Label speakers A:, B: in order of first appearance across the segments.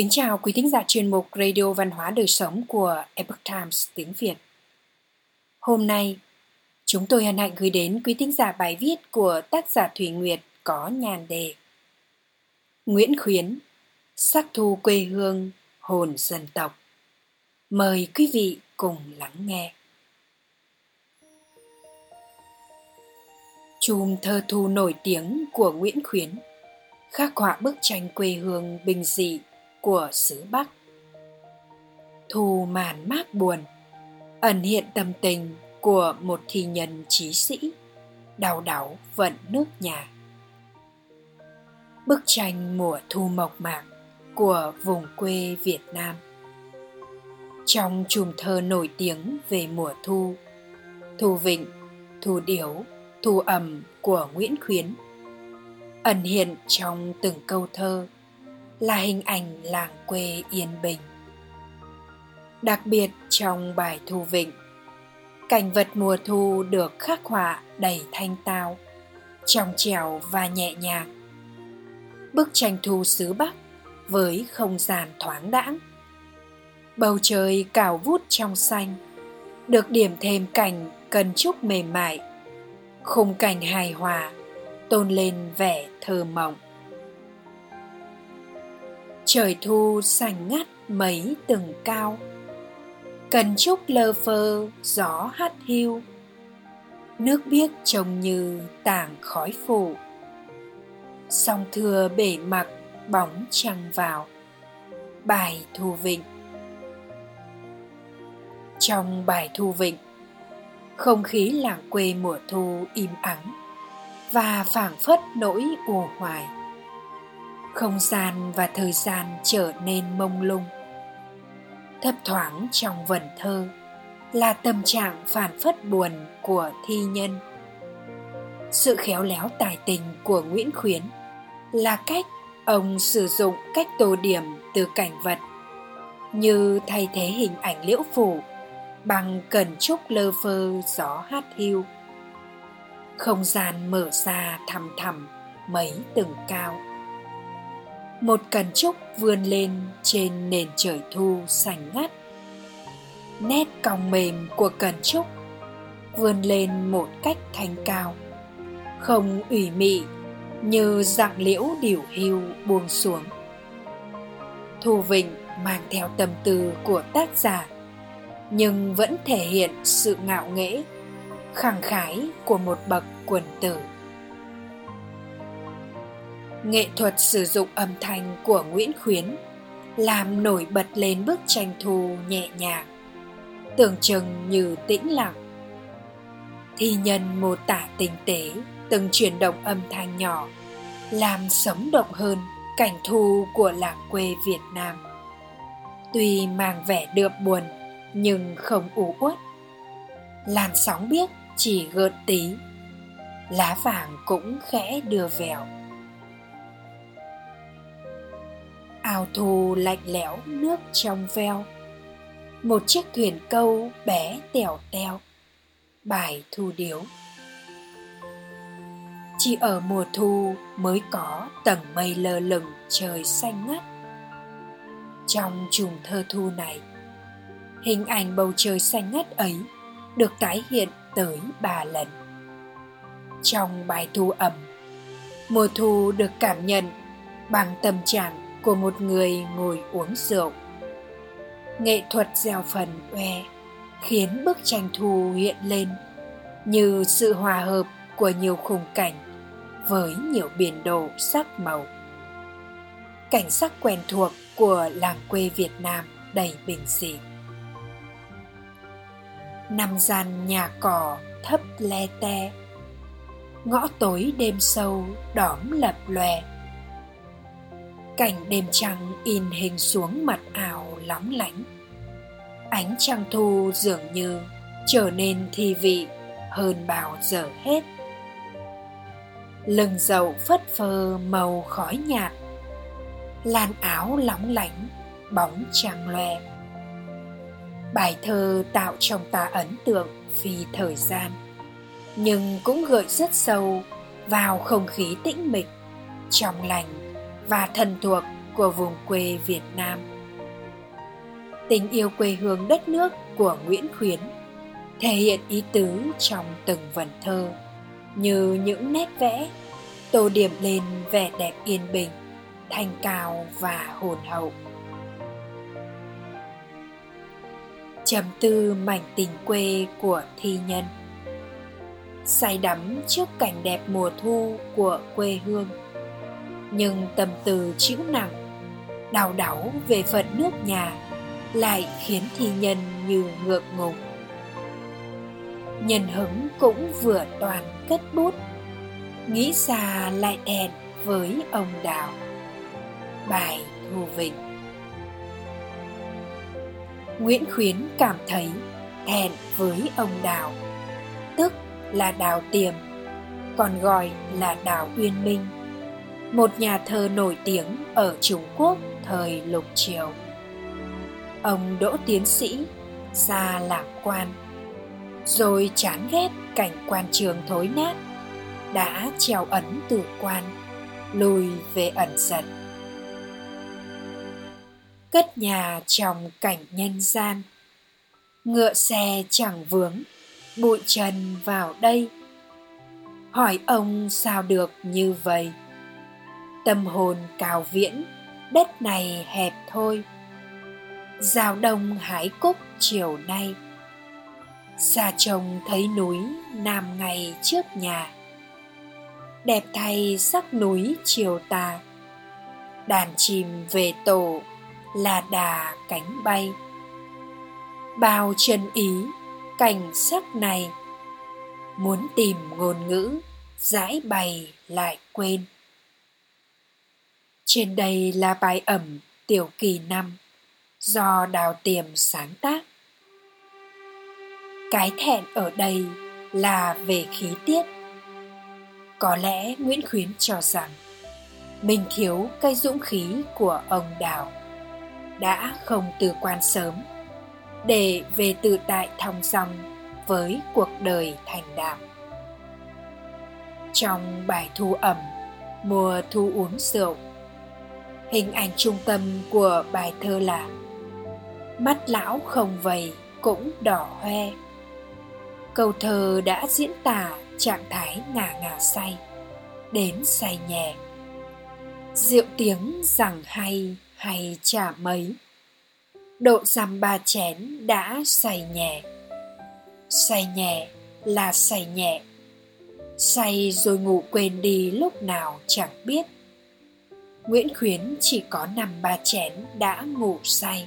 A: Kính chào quý thính giả chuyên mục Radio Văn hóa Đời Sống của Epoch Times tiếng Việt. Hôm nay, chúng tôi hân hạnh gửi đến quý thính giả bài viết của tác giả Thủy Nguyệt có nhàn đề Nguyễn Khuyến, sắc thu quê hương, hồn dân tộc. Mời quý vị cùng lắng nghe. Chùm thơ thu nổi tiếng của Nguyễn Khuyến khắc họa bức tranh quê hương bình dị của xứ Bắc. Thu màn mát buồn, ẩn hiện tâm tình của một thi nhân trí sĩ, đau đáu vận nước nhà. Bức tranh mùa thu mộc mạc của vùng quê Việt Nam. Trong chùm thơ nổi tiếng về mùa thu, Thu Vịnh, Thu Điếu, Thu ẩm của Nguyễn Khuyến ẩn hiện trong từng câu thơ là hình ảnh làng quê yên bình. Đặc biệt trong bài thu vịnh, cảnh vật mùa thu được khắc họa đầy thanh tao, trong trẻo và nhẹ nhàng. Bức tranh thu xứ bắc với không gian thoáng đãng. Bầu trời cào vút trong xanh, được điểm thêm cảnh cần trúc mềm mại, khung cảnh hài hòa, tôn lên vẻ thơ mộng trời thu xanh ngắt mấy từng cao. Cần trúc lơ phơ, gió hát hiu. Nước biếc trông như tảng khói phủ. Song thưa bể mặc bóng trăng vào. Bài thu vịnh. Trong bài thu vịnh, không khí làng quê mùa thu im ắng và phảng phất nỗi ù hoài không gian và thời gian trở nên mông lung. Thấp thoáng trong vần thơ là tâm trạng phản phất buồn của thi nhân. Sự khéo léo tài tình của nguyễn khuyến là cách ông sử dụng cách tô điểm từ cảnh vật, như thay thế hình ảnh liễu phủ bằng cần trúc lơ phơ gió hát hiu. Không gian mở ra thầm thầm mấy tầng cao một cần trúc vươn lên trên nền trời thu xanh ngắt. Nét cong mềm của cần trúc vươn lên một cách thanh cao. Không ủy mị, như dạng liễu điều hưu buông xuống. Thu vịnh mang theo tâm tư của tác giả, nhưng vẫn thể hiện sự ngạo nghễ, khẳng khái của một bậc quần tử nghệ thuật sử dụng âm thanh của nguyễn khuyến, làm nổi bật lên bức tranh thu nhẹ nhàng, tưởng chừng như tĩnh lặng. Thi nhân mô tả tinh tế, từng chuyển động âm thanh nhỏ, làm sống động hơn cảnh thu của làng quê việt nam. Tuy mang vẻ đượm buồn, nhưng không u uất. Làn sóng biếc chỉ gợn tí, lá vàng cũng khẽ đưa vèo. Ao thu lạnh lẽo nước trong veo. Một chiếc thuyền câu bé tèo teo bài thu điếu. Chỉ ở mùa thu mới có tầng mây lơ lửng trời xanh ngắt. Trong chùm thơ thu này hình ảnh bầu trời xanh ngắt ấy được tái hiện tới ba lần. Trong bài thu ẩm, mùa thu được cảm nhận bằng tâm trạng của một người ngồi uống rượu. Nghệ thuật gieo phần oe khiến bức tranh thu hiện lên như sự hòa hợp của nhiều khung cảnh với nhiều biển đồ sắc màu. Cảnh sắc quen thuộc của làng quê Việt Nam đầy bình dị nằm gian nhà cỏ thấp le te, ngõ tối đêm sâu đóm lập lòe cảnh đêm trăng in hình xuống mặt ảo lóng lánh. Ánh trăng thu dường như trở nên thi vị hơn bao giờ hết. Lưng dậu phất phơ màu khói nhạt, làn áo lóng lánh, bóng trăng loe. Bài thơ tạo trong ta ấn tượng vì thời gian, nhưng cũng gợi rất sâu vào không khí tĩnh mịch, trong lành và thần thuộc của vùng quê Việt Nam. Tình yêu quê hương đất nước của Nguyễn Khuyến thể hiện ý tứ trong từng vần thơ, như những nét vẽ, tô điểm lên vẻ đẹp yên bình, thanh cao và hồn hậu trầm tư mảnh tình quê của thi nhân say đắm trước cảnh đẹp mùa thu của quê hương nhưng tâm tư chịu nặng, đau đáu về phận nước nhà lại khiến thi nhân như ngượng ngùng nhân hứng cũng vừa toàn cất bút, nghĩ xa lại đèn với ông đào bài thu vịnh. Nguyễn khuyến cảm thấy thẹn với ông đào tức là đào tiềm, còn gọi là đào uyên minh một nhà thơ nổi tiếng ở trung quốc thời lục triều. Ông đỗ tiến sĩ ra làm quan, rồi chán ghét cảnh quan trường thối nát, đã treo ấn từ quan, lùi về ẩn dật. cất nhà trong cảnh nhân gian, ngựa xe chẳng vướng, bụi trần vào đây. Hỏi ông sao được như vậy? Tâm hồn cào viễn, đất này hẹp thôi. Giao đông hái cúc chiều nay. Xa trông thấy núi nam ngày trước nhà. Đẹp thay sắc núi chiều tà. Đàn chim về tổ là đà cánh bay. Bao chân ý cảnh sắc này. Muốn tìm ngôn ngữ giải bày lại quên trên đây là bài ẩm, tiểu kỳ năm, do đào tiềm sáng tác. Cái thẹn ở đây là về khí tiết. Có lẽ nguyễn khuyến cho rằng, mình thiếu cây dũng khí của ông đào, đã không từ quan sớm, để về tự tại thong dong với cuộc đời thành đạo. Trong bài thu ẩm, mùa thu uống rượu hình ảnh trung tâm của bài thơ là mắt lão không vầy cũng đỏ hoe. Câu thơ đã diễn tả trạng thái ngả ngả say, đến say nhẹ. Rượu tiếng rằng hay hay chả mấy, độ dằm ba chén đã say nhẹ. Say nhẹ là say nhẹ. Say rồi ngủ quên đi lúc nào chẳng biết nguyễn khuyến chỉ có nằm ba chén đã ngủ say.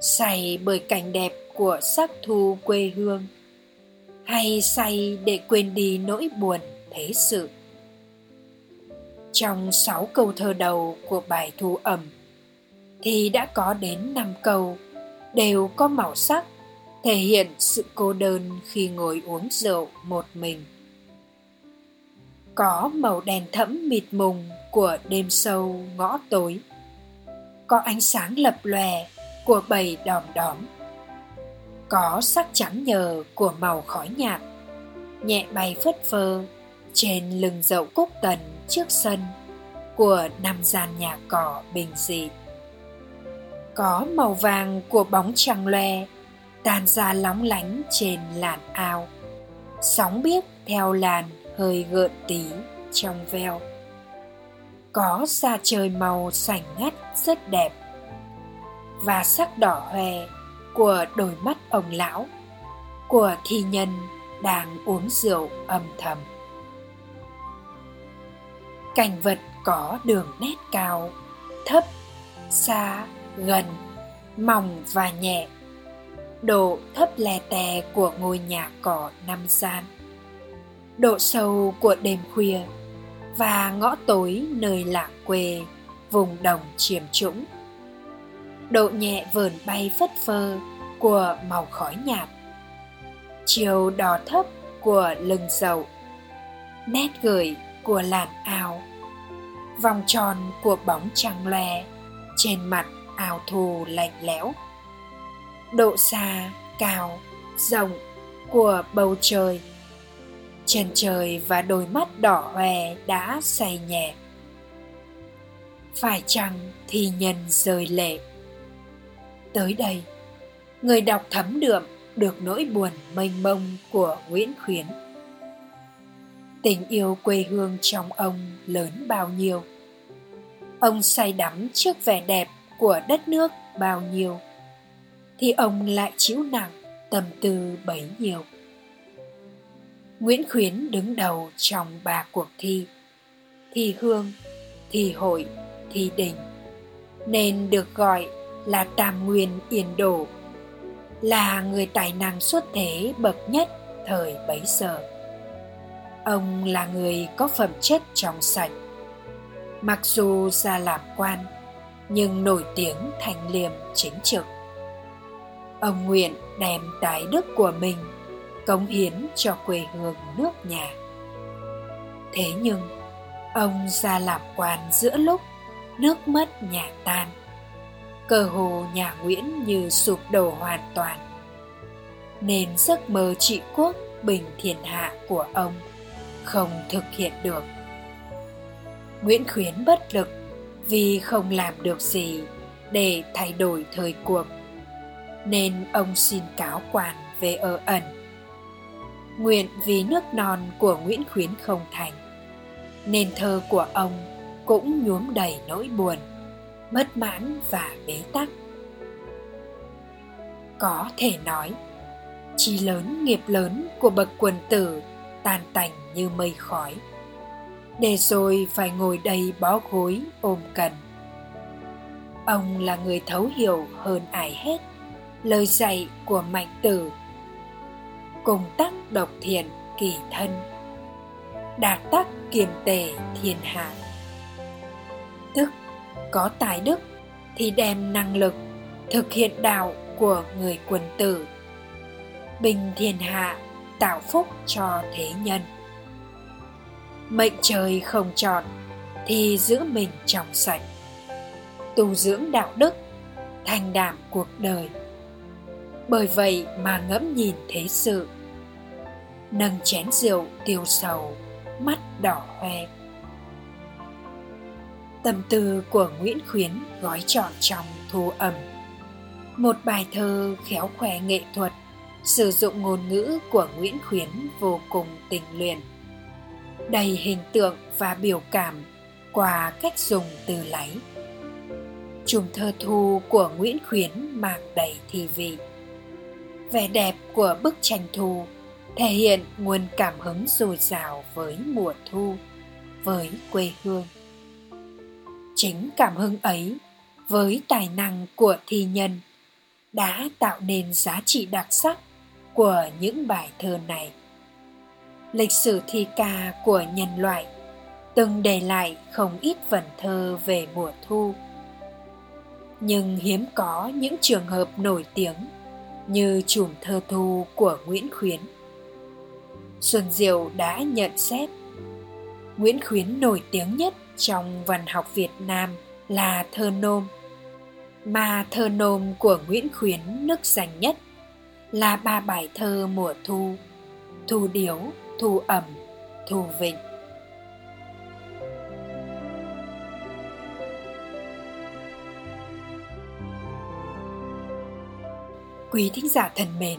A: Say bởi cảnh đẹp của sắc thu quê hương, hay say để quên đi nỗi buồn thế sự. Trong sáu câu thơ đầu của bài thu ẩm, thì đã có đến năm câu đều có màu sắc, thể hiện sự cô đơn khi ngồi uống rượu một mình. Có màu đèn thẫm mịt mùng của đêm sâu ngõ tối. Có ánh sáng lập lòe của bầy đòm đóm. Có sắc trắng nhờ của màu khói nhạt, nhẹ bay phất phơ trên lưng dậu cúc tần trước sân của năm gian nhà cỏ bình dị. Có màu vàng của bóng trăng loe tàn ra lóng lánh trên làn ao. Sóng biếc theo làn hơi gợn tí trong veo có xa trời màu sảnh ngắt rất đẹp và sắc đỏ hoe của đôi mắt ông lão, của thi nhân đang uống rượu âm thầm. Cảnh vật có đường nét cao, thấp, xa, gần, mỏng và nhẹ, độ thấp lè tè của ngôi nhà cỏ năm gian, độ sâu của đêm khuya và ngõ tối nơi làng quê, vùng đồng chiềm trũng. Độ nhẹ vờn bay phất phơ của màu khói nhạt. Chiều đỏ thấp của lưng dậu. Nét gửi của làn ao. Vòng tròn của bóng trăng loe trên mặt ao thù lạnh lẽo. Độ xa, cao, rộng của bầu trời chân trời và đôi mắt đỏ hoe đã say nhẹ. Phải chăng thì nhân rơi lệ? Tới đây, người đọc thấm đượm được nỗi buồn mênh mông của nguyễn khuyến. Tình yêu quê hương trong ông lớn bao nhiêu? Ông say đắm trước vẻ đẹp của đất nước bao nhiêu? Thì ông lại chịu nặng tâm tư bấy nhiêu? Nguyễn khuyến đứng đầu trong ba cuộc thi. Thi hương, thi hội, thi đình. Nên được gọi là tam nguyên yên đổ là người tài năng xuất thế bậc nhất thời bấy giờ. Ông là người có phẩm chất trong sạch. Mặc dù ra làm quan, nhưng nổi tiếng thành liêm chính trực. Ông nguyện đem tài đức của mình cống hiến cho quê hương nước nhà. Thế nhưng, ông ra làm quan giữa lúc nước mất nhà tan, cơ hồ nhà nguyễn như sụp đổ hoàn toàn. Nên giấc mơ trị quốc bình thiên hạ của ông không thực hiện được. Nguyễn khuyến bất lực vì không làm được gì để thay đổi thời cuộc, nên ông xin cáo quan về ở ẩn nguyện vì nước non của nguyễn khuyến không thành. Nên thơ của ông cũng nhuốm đầy nỗi buồn, mất mãn và bế tắc. Có thể nói chi lớn nghiệp lớn của bậc quần tử tan tành như mây khói. Để rồi phải ngồi đây bó gối ôm cần. Ông là người thấu hiểu hơn ai hết lời dạy của mạnh tử cùng tắc độc thiền kỳ thân. Đạt tắc kiềm tề thiền hạ. Tức có tài đức thì đem năng lực thực hiện đạo của người quân tử. Bình thiên hạ, tạo phúc cho thế nhân. Mệnh trời không chọn thì giữ mình trong sạch. Tu dưỡng đạo đức, thành đảm cuộc đời. Bởi vậy mà ngẫm nhìn thế sự nâng chén rượu tiêu sầu, mắt đỏ hoe. Tâm tư của nguyễn khuyến gói trọn trong thu ẩm một bài thơ khéo khoe nghệ thuật, sử dụng ngôn ngữ của nguyễn khuyến vô cùng tình luyện. Đầy hình tượng và biểu cảm qua cách dùng từ láy chùm thơ thu của nguyễn khuyến mang đầy thi vị. Vẻ đẹp của bức tranh thu thể hiện nguồn cảm hứng dồi dào với mùa thu, với quê hương. Chính cảm hứng ấy, với tài năng của thi nhân, đã tạo nên giá trị đặc sắc của những bài thơ này. Lịch sử thi ca của nhân loại từng để lại không ít vần thơ về mùa thu. Nhưng hiếm có những trường hợp nổi tiếng như chùm thơ thu của nguyễn khuyến xuân diệu đã nhận xét. Nguyễn khuyến nổi tiếng nhất trong văn học việt nam là thơ nôm. Mà thơ nôm của nguyễn khuyến nức danh nhất là ba bài thơ mùa thu thu điếu, thu ẩm, thu vịnh. Quý thính giả thân mến